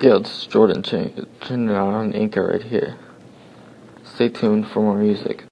Yo, this is Jordan checking it on Anchor right here. Stay tuned for more music.